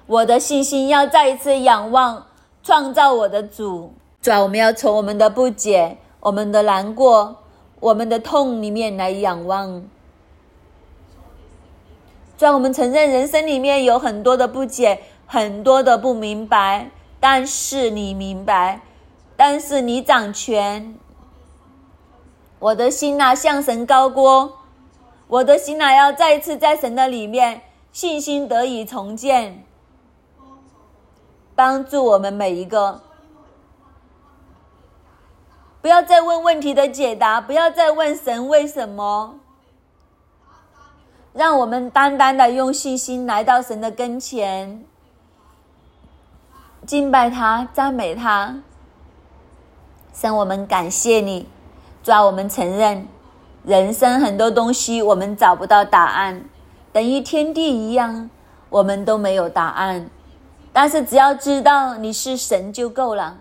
我的信心要再一次仰望。创造我的主，主啊，我们要从我们的不解、我们的难过、我们的痛里面来仰望。在，我们承认人生里面有很多的不解，很多的不明白，但是你明白，但是你掌权。我的心呐，向神高歌，我的心呐，要再次在神的里面，信心得以重建。帮助我们每一个，不要再问问题的解答，不要再问神为什么，让我们单单的用信心来到神的跟前，敬拜他，赞美他。神，我们感谢你，主啊，我们承认，人生很多东西我们找不到答案，等于天地一样，我们都没有答案。但是只要知道你是神就够了，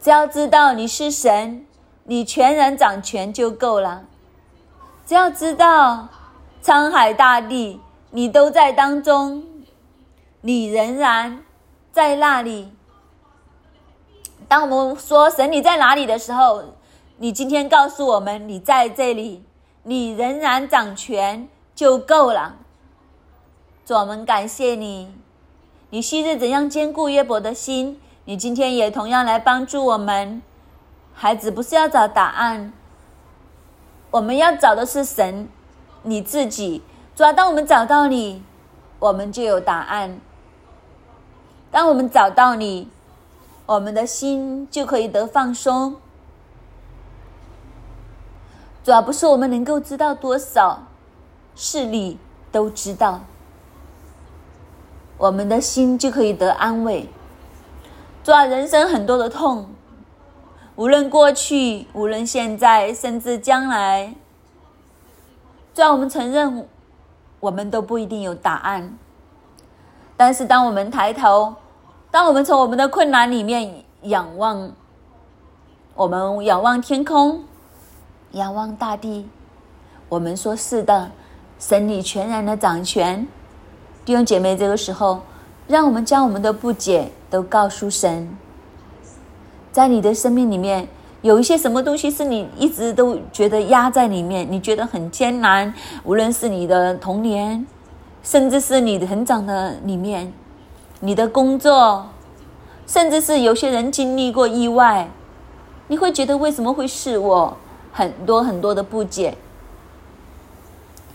只要知道你是神，你全然掌权就够了。只要知道沧海大地你都在当中，你仍然在那里。当我们说神你在哪里的时候，你今天告诉我们你在这里，你仍然掌权就够了。主，我们感谢你。你昔日怎样兼顾约伯的心，你今天也同样来帮助我们。孩子不是要找答案，我们要找的是神，你自己。主要当我们找到你，我们就有答案。当我们找到你，我们的心就可以得放松。主要不是我们能够知道多少，是你都知道。我们的心就可以得安慰。主啊，人生很多的痛，无论过去，无论现在，甚至将来。虽然，我们承认，我们都不一定有答案。但是，当我们抬头，当我们从我们的困难里面仰望，我们仰望天空，仰望大地，我们说是的，神你全然的掌权。弟兄姐妹，这个时候，让我们将我们的不解都告诉神。在你的生命里面，有一些什么东西是你一直都觉得压在里面，你觉得很艰难。无论是你的童年，甚至是你成长的里面，你的工作，甚至是有些人经历过意外，你会觉得为什么会是我？很多很多的不解，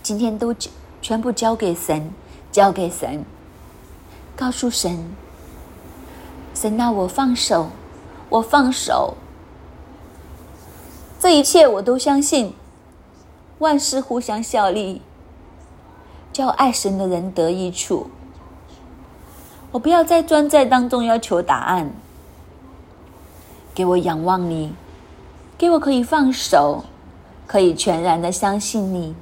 今天都全部交给神。交给神，告诉神，神啊，我放手，我放手，这一切我都相信，万事互相效力，叫爱神的人得益处。我不要再钻在当中要求答案，给我仰望你，给我可以放手，可以全然的相信你。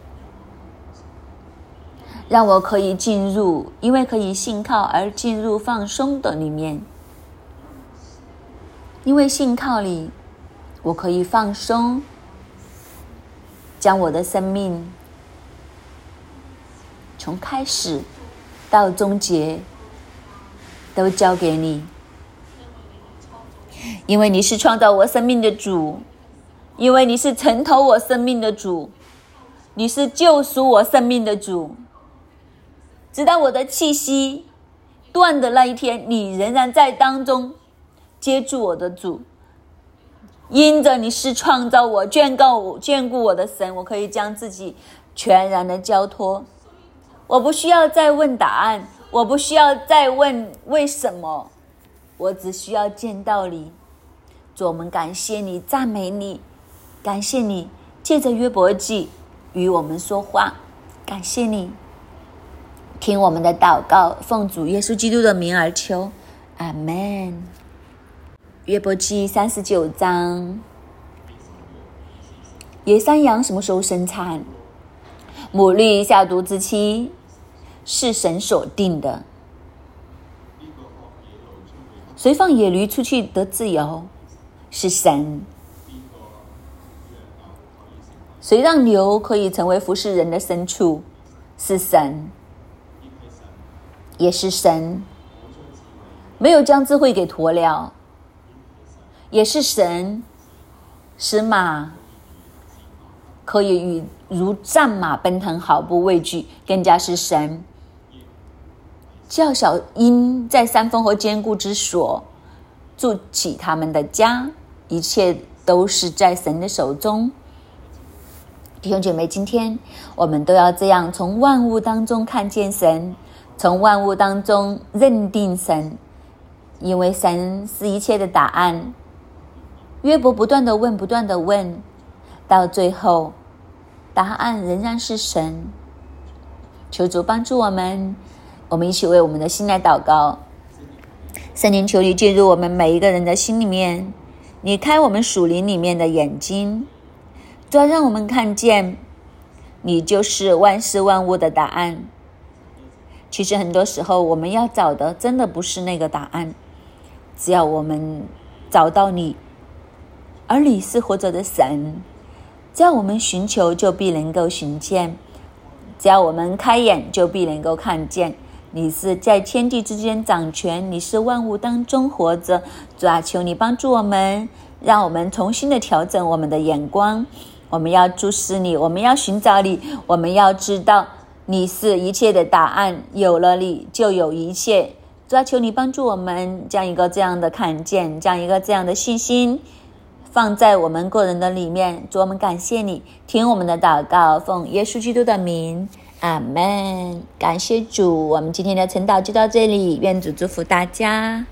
让我可以进入，因为可以信靠而进入放松的里面。因为信靠你，我可以放松，将我的生命从开始到终结都交给你。因为你是创造我生命的主，因为你是承头我生命的主，你是救赎我生命的主。直到我的气息断的那一天，你仍然在当中接住我的主。因着你是创造我、眷告我、眷顾我的神，我可以将自己全然的交托。我不需要再问答案，我不需要再问为什么，我只需要见到你。主，我们感谢你，赞美你，感谢你借着约伯记与我们说话，感谢你。听我们的祷告，奉主耶稣基督的名而求，阿门。约伯记三十九章，野山羊什么时候生产？牡蛎下毒之期是神所定的。谁放野驴出去得自由？是神。谁让牛可以成为服侍人的牲畜？是神。也是神，没有将智慧给鸵鸟，也是神使马可以与如战马奔腾，毫不畏惧，更加是神叫小鹰在山峰和坚固之所筑起他们的家，一切都是在神的手中。弟兄姐妹，今天我们都要这样从万物当中看见神。从万物当中认定神，因为神是一切的答案。约伯不断的问，不断的问，到最后，答案仍然是神。求主帮助我们，我们一起为我们的心来祷告。圣灵，求你进入我们每一个人的心里面，你开我们属灵里面的眼睛，主要让我们看见，你就是万事万物的答案。其实很多时候，我们要找的真的不是那个答案，只要我们找到你，而你是活着的神，只要我们寻求，就必能够寻见；只要我们开眼，就必能够看见。你是在天地之间掌权，你是万物当中活着。主啊，求你帮助我们，让我们重新的调整我们的眼光。我们要注视你，我们要寻找你，我们要知道。你是一切的答案，有了你就有一切。主要求你帮助我们，将一个这样的看见，将一个这样的信心放在我们个人的里面。主，我们感谢你，听我们的祷告，奉耶稣基督的名，阿门。感谢主，我们今天的晨祷就到这里，愿主祝福大家。